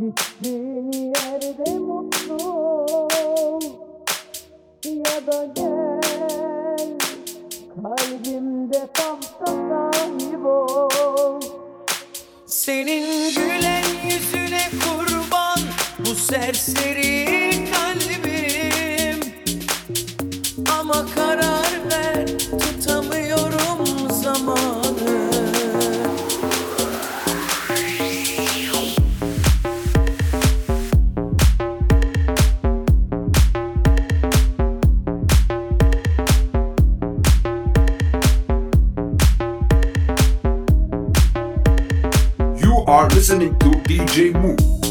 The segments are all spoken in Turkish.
Gittiğin yerde mutlu ol. Ya da gel Kalbimde tam sahip ol. Senin gülen yüzüne kurban Bu serseri kalbim. Ama karar j-moo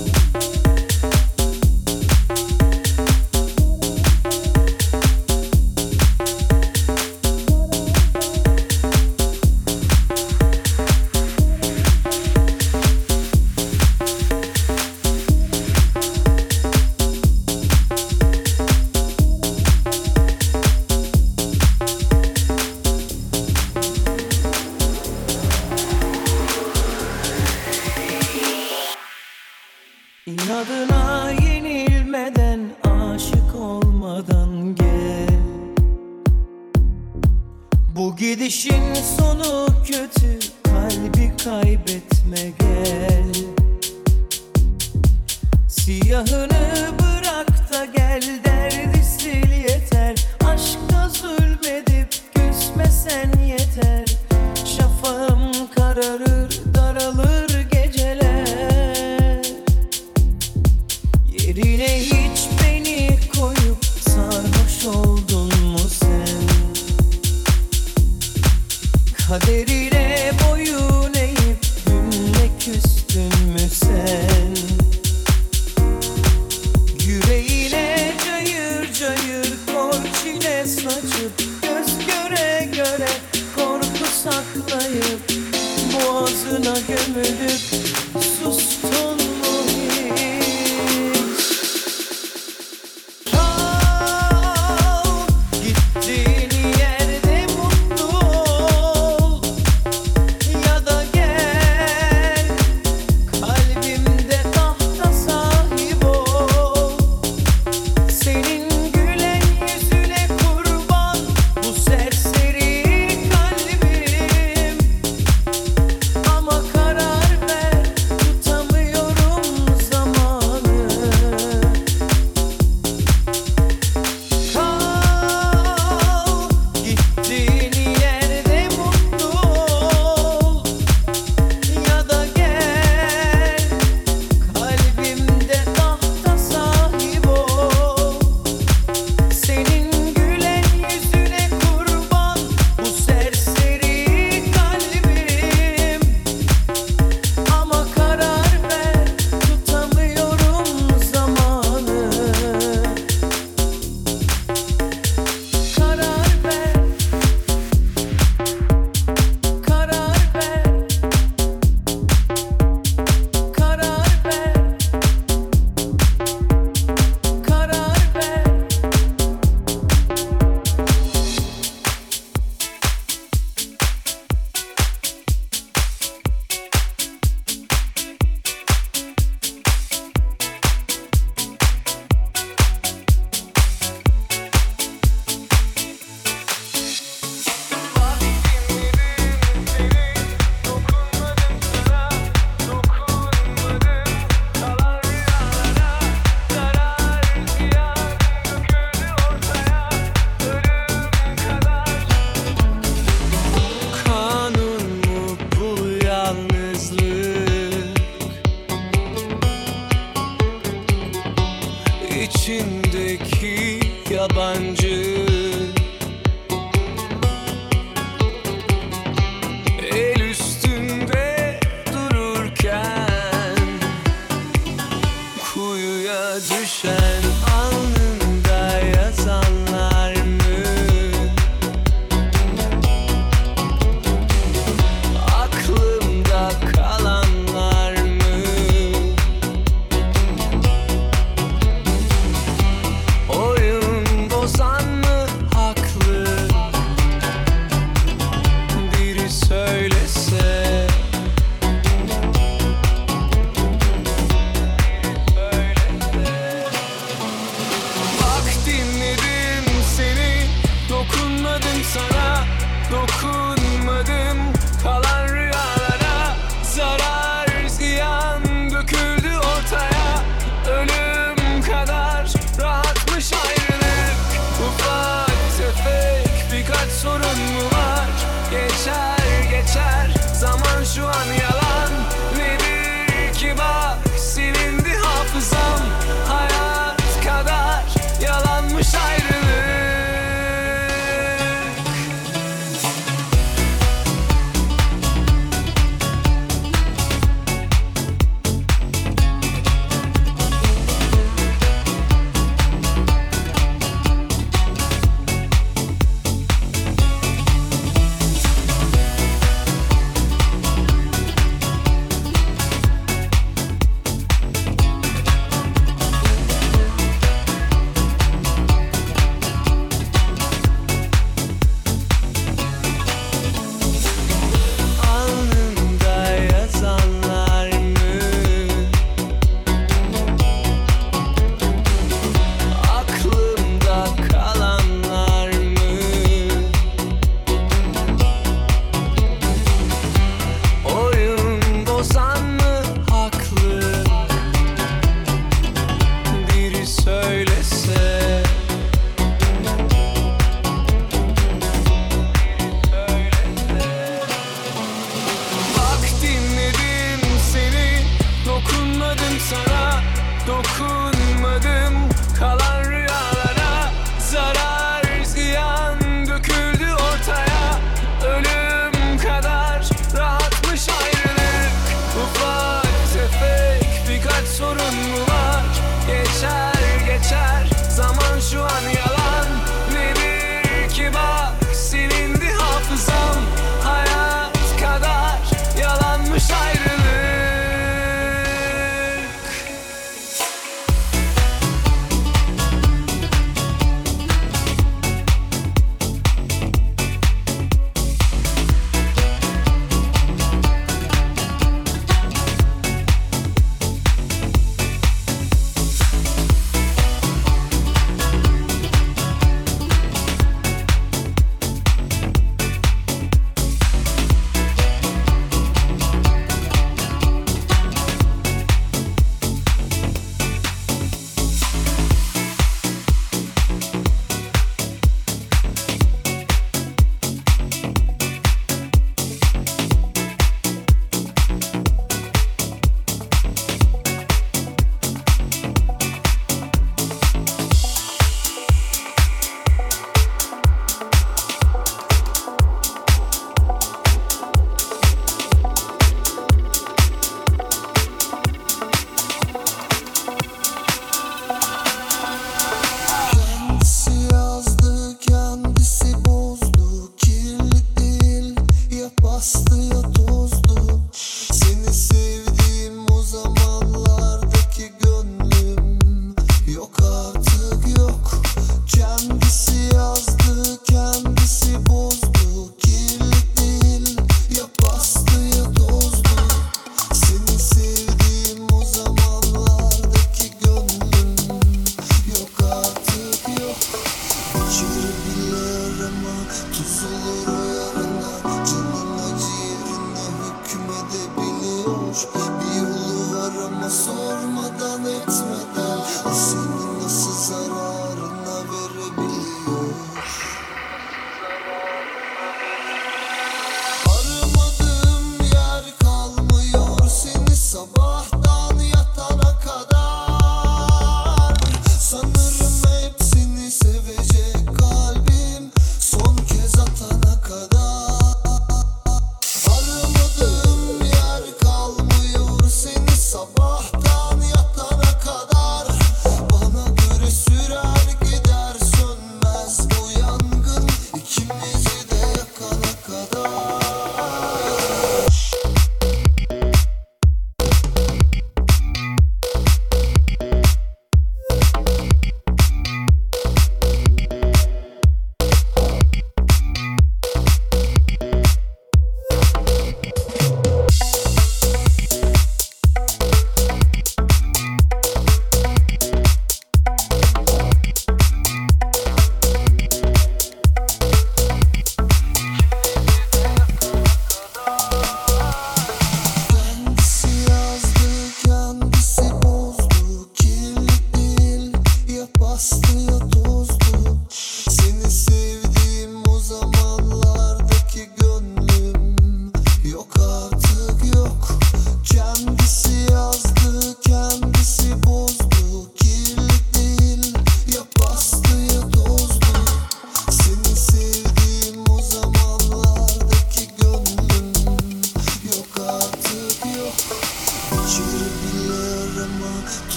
just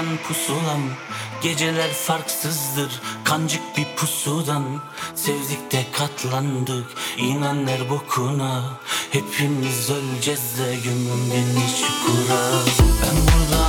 Uçan pusulam Geceler farksızdır Kancık bir pusudan. Sevdik de katlandık İnan her bokuna. Hepimiz öleceğiz de Gömün beni çukura Ben burada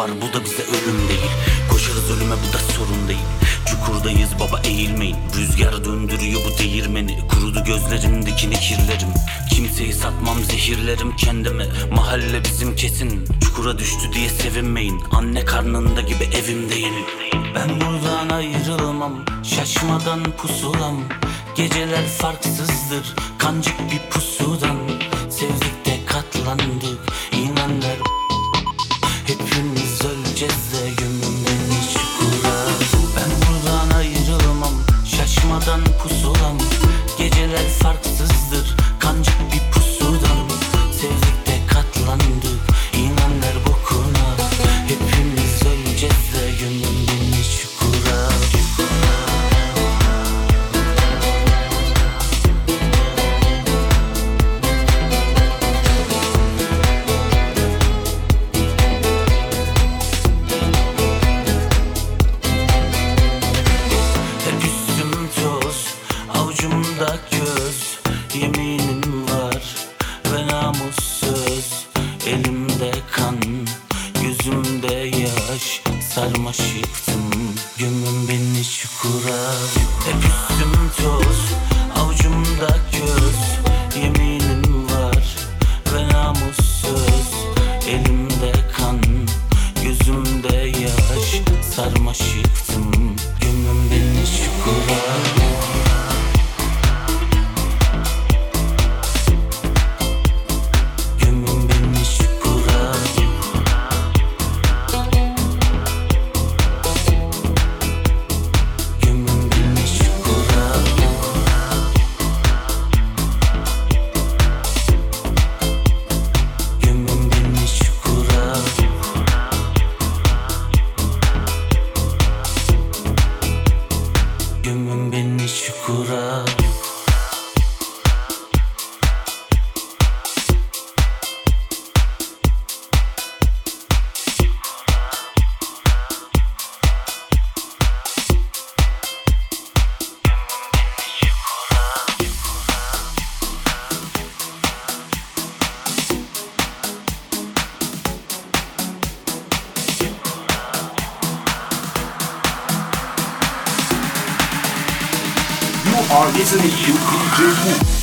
var bu da bize ölüm değil. Koşarız ölüme bu da sorun değil. Çukurdayız baba eğilmeyin. Rüzgar döndürüyor bu değirmeni. Kurudu gözlerim dikini Kimseyi satmam zehirlerim kendime. Mahalle bizim kesin. Çukura düştü diye sevinmeyin. Anne karnında gibi evimdeyim Ben buradan ayrılamam. Şaşmadan pusulam. Geceler farksızdır. Kancık bir pusudan. Sevdik de katlandık. İnanlar 上帝是你，一无一之。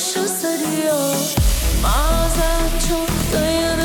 Sarıyor. Bazen çok dayanıyor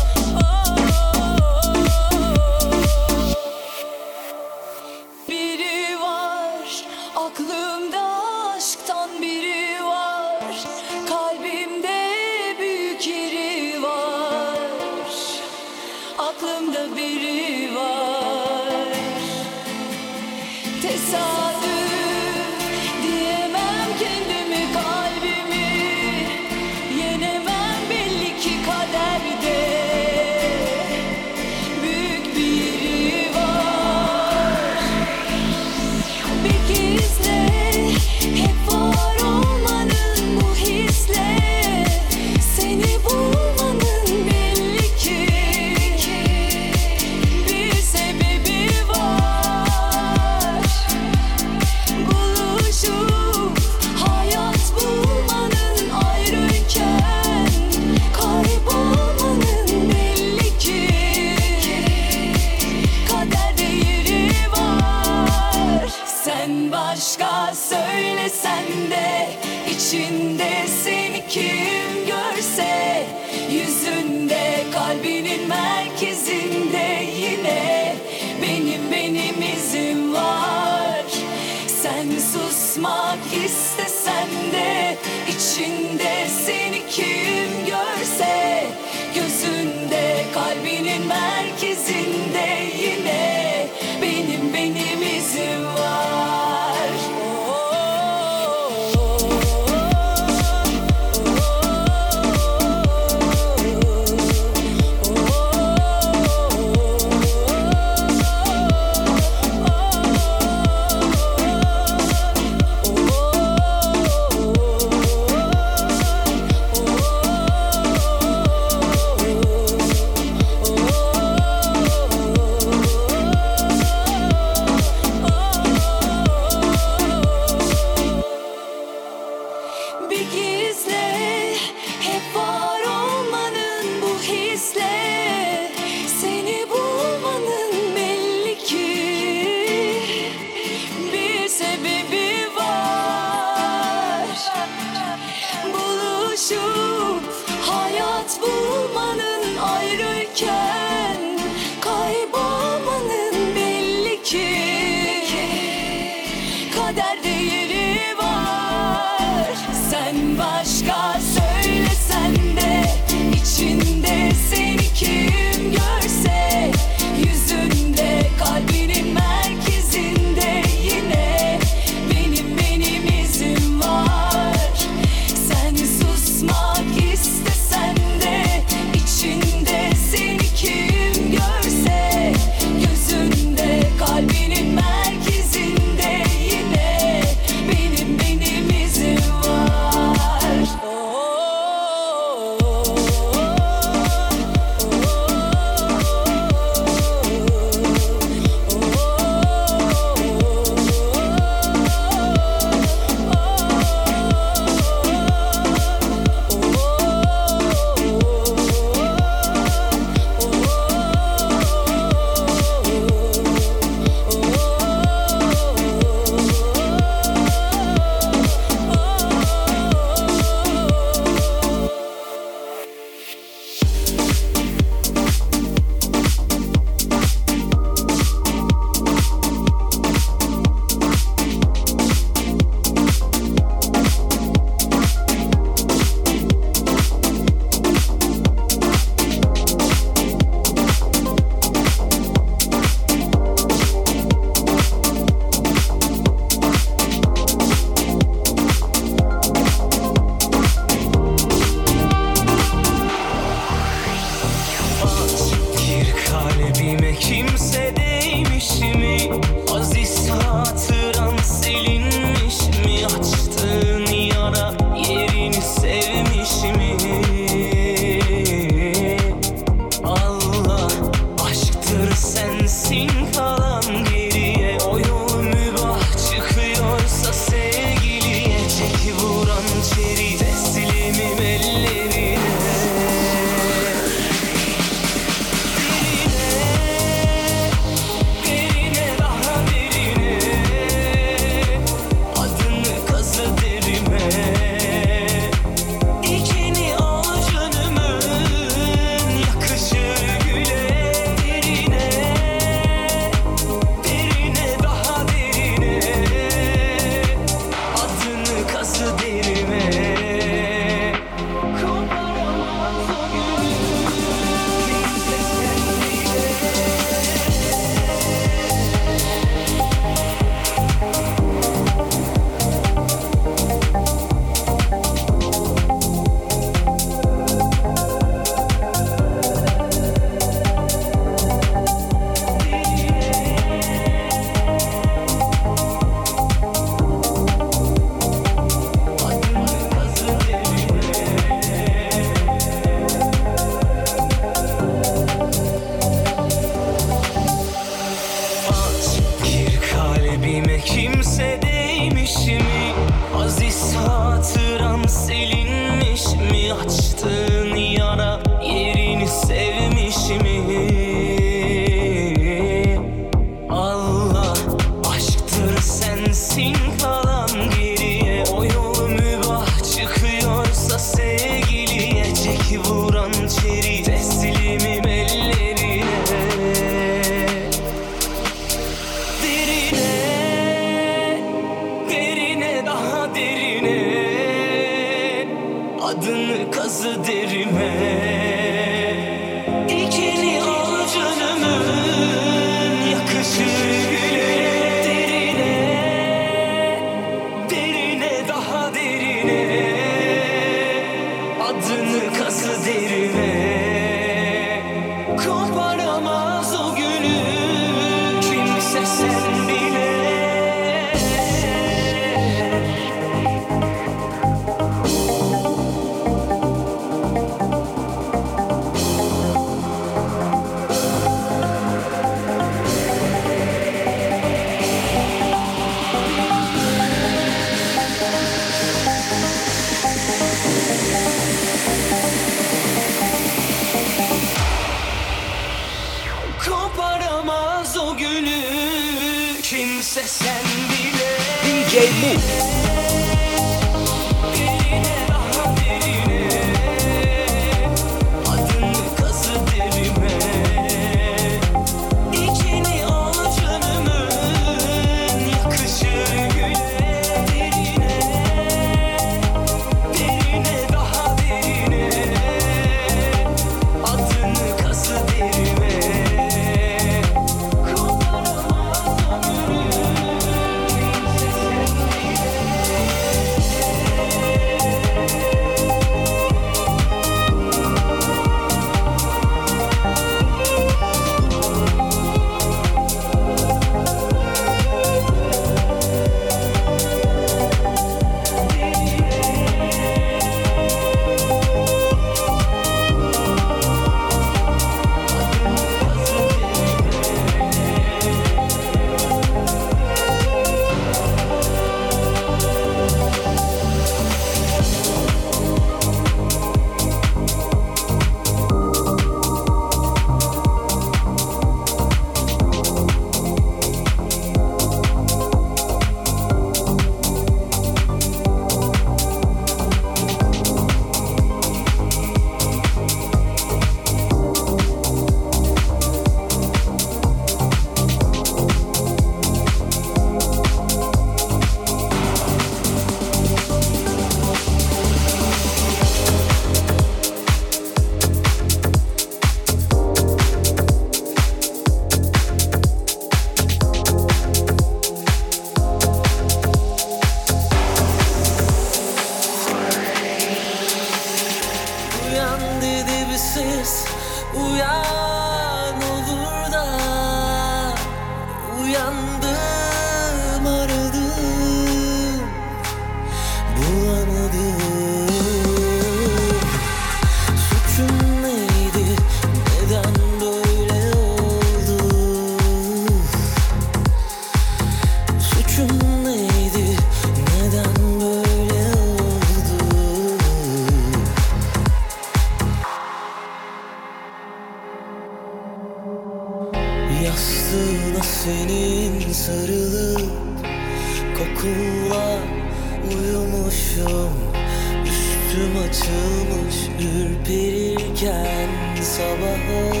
açılmış ürperirken Sabah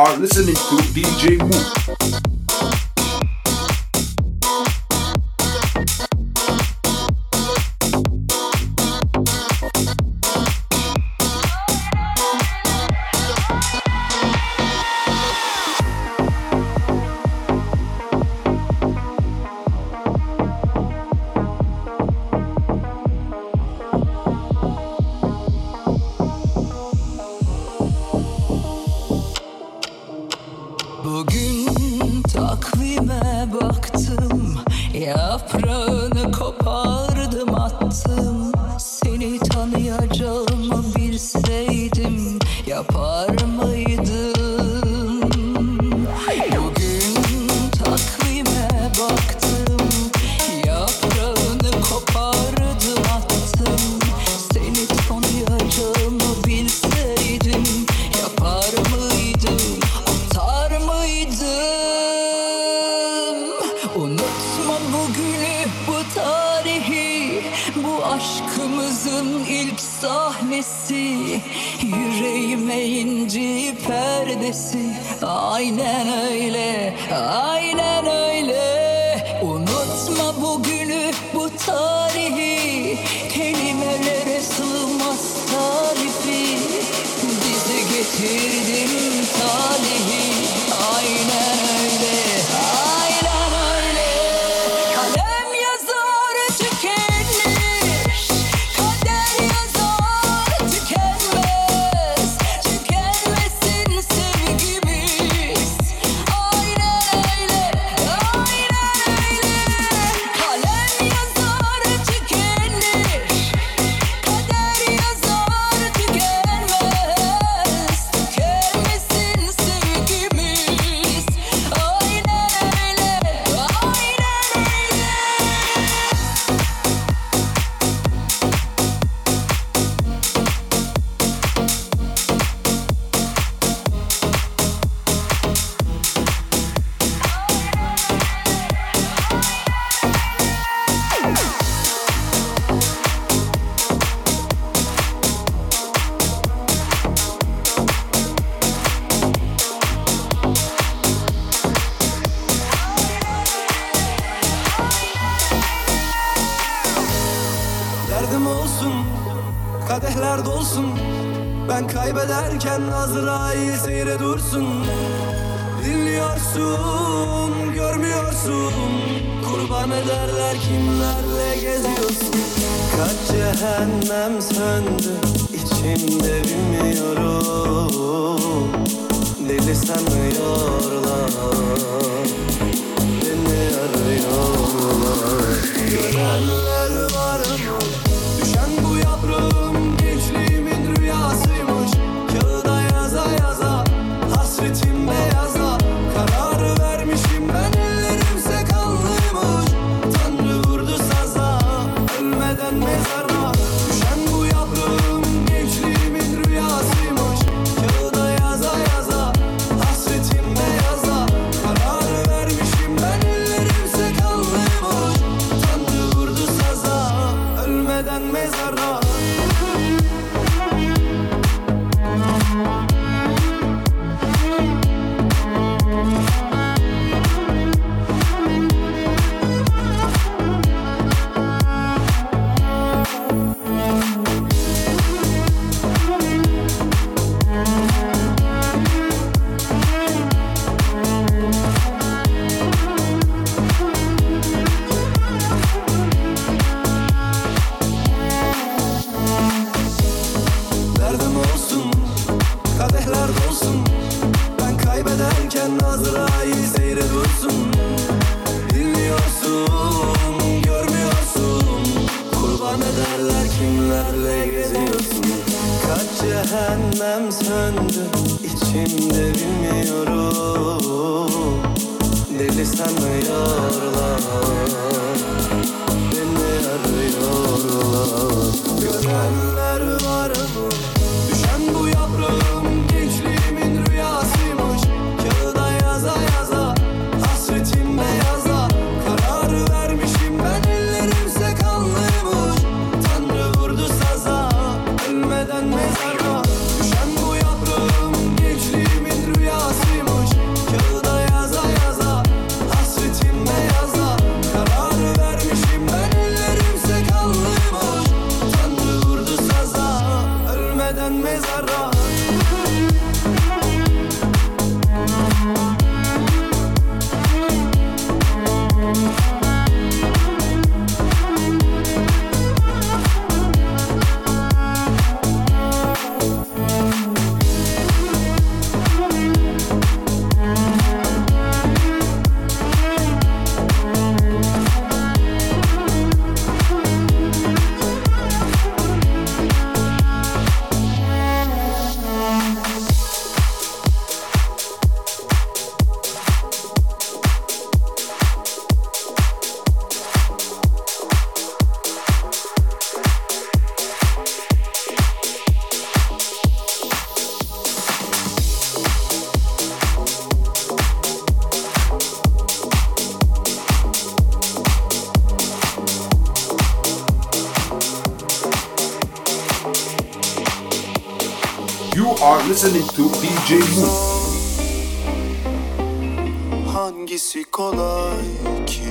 are listening to DJ Wu. Listening to DJ Moon. Hangisi kolay ki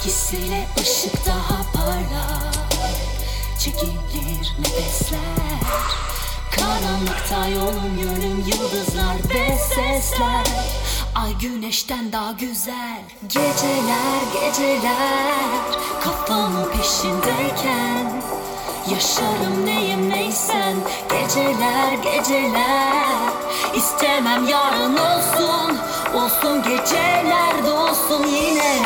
eskisiyle ışık daha parlak. Çekilir nefesler. Karanlıkta yolum yönüm yıldızlar ve sesler. Ay güneşten daha güzel. Geceler geceler. Kafamın peşindeyken. Yaşarım neyim neysen Geceler geceler. İstemem yarın olsun Olsun geceler de yine.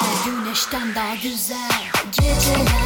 Ay güneşten daha güzel. Geceler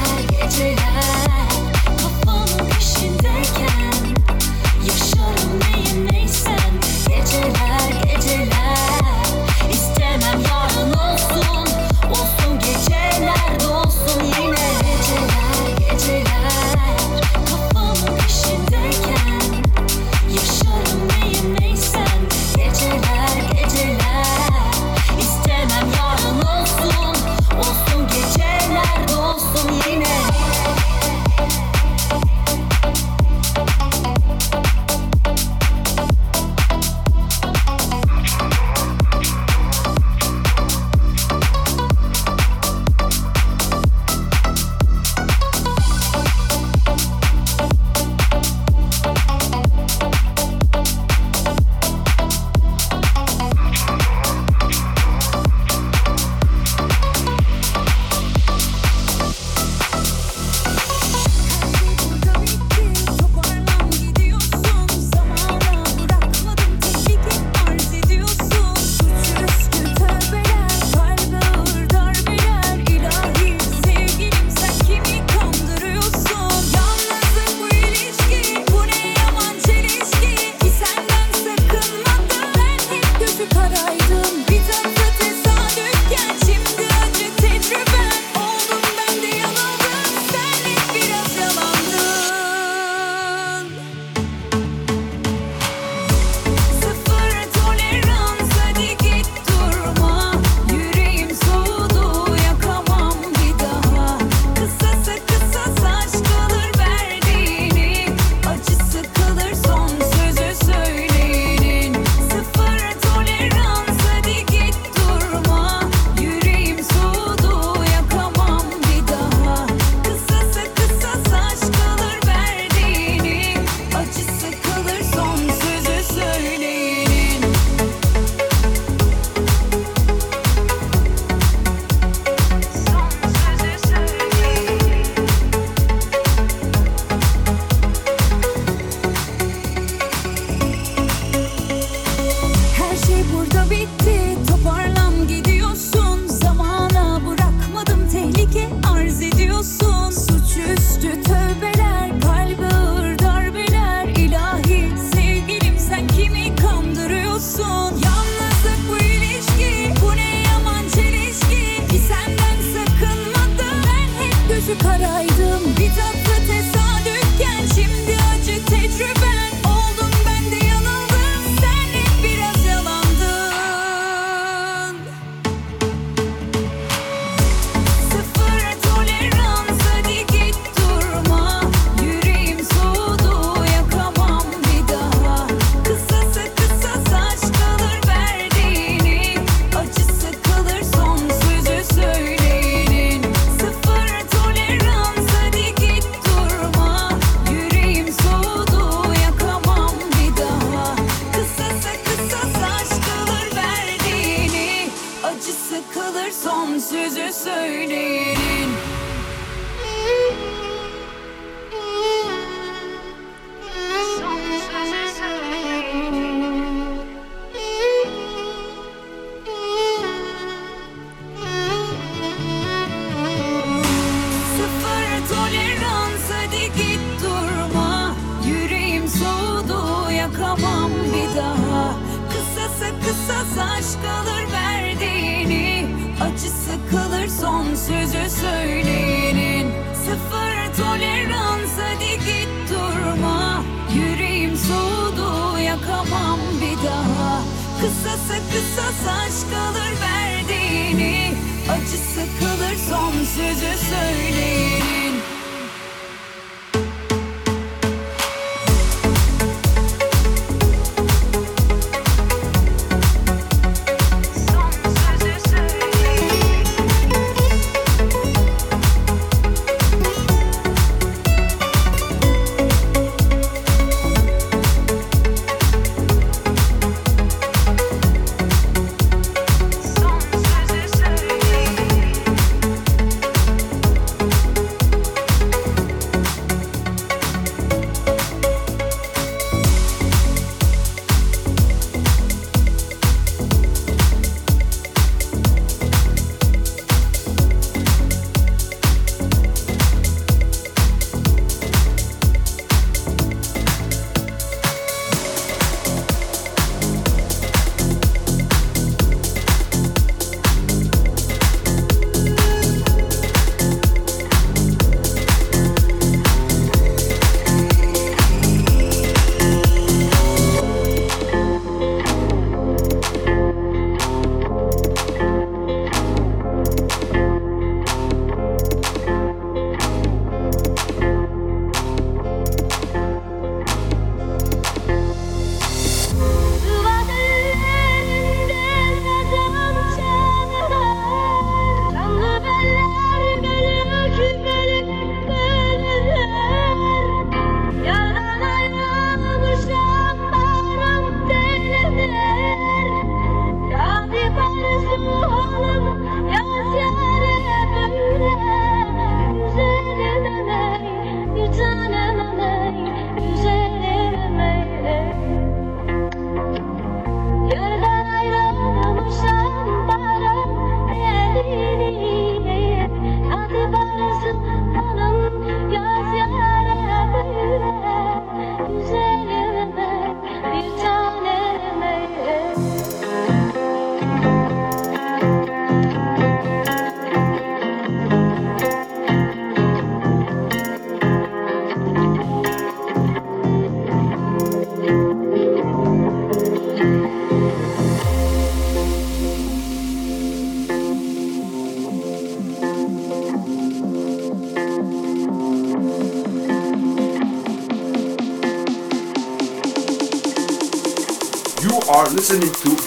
are listening to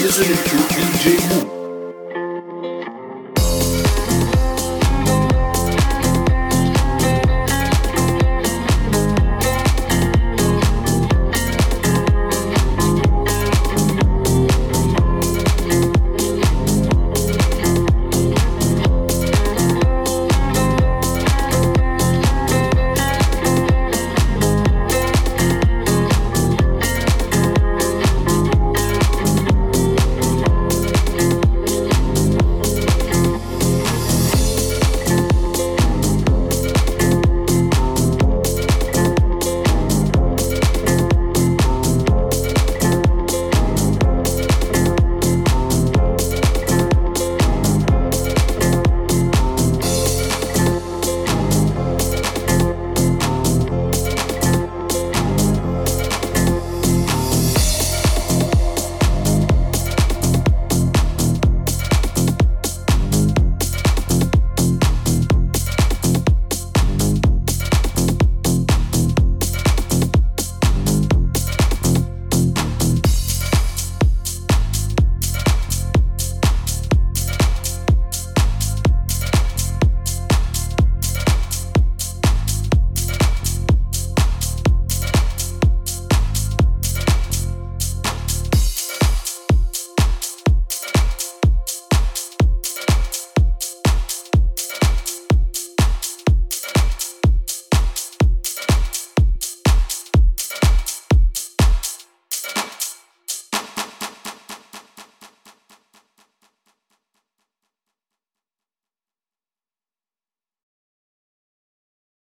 listening to DJ Moo.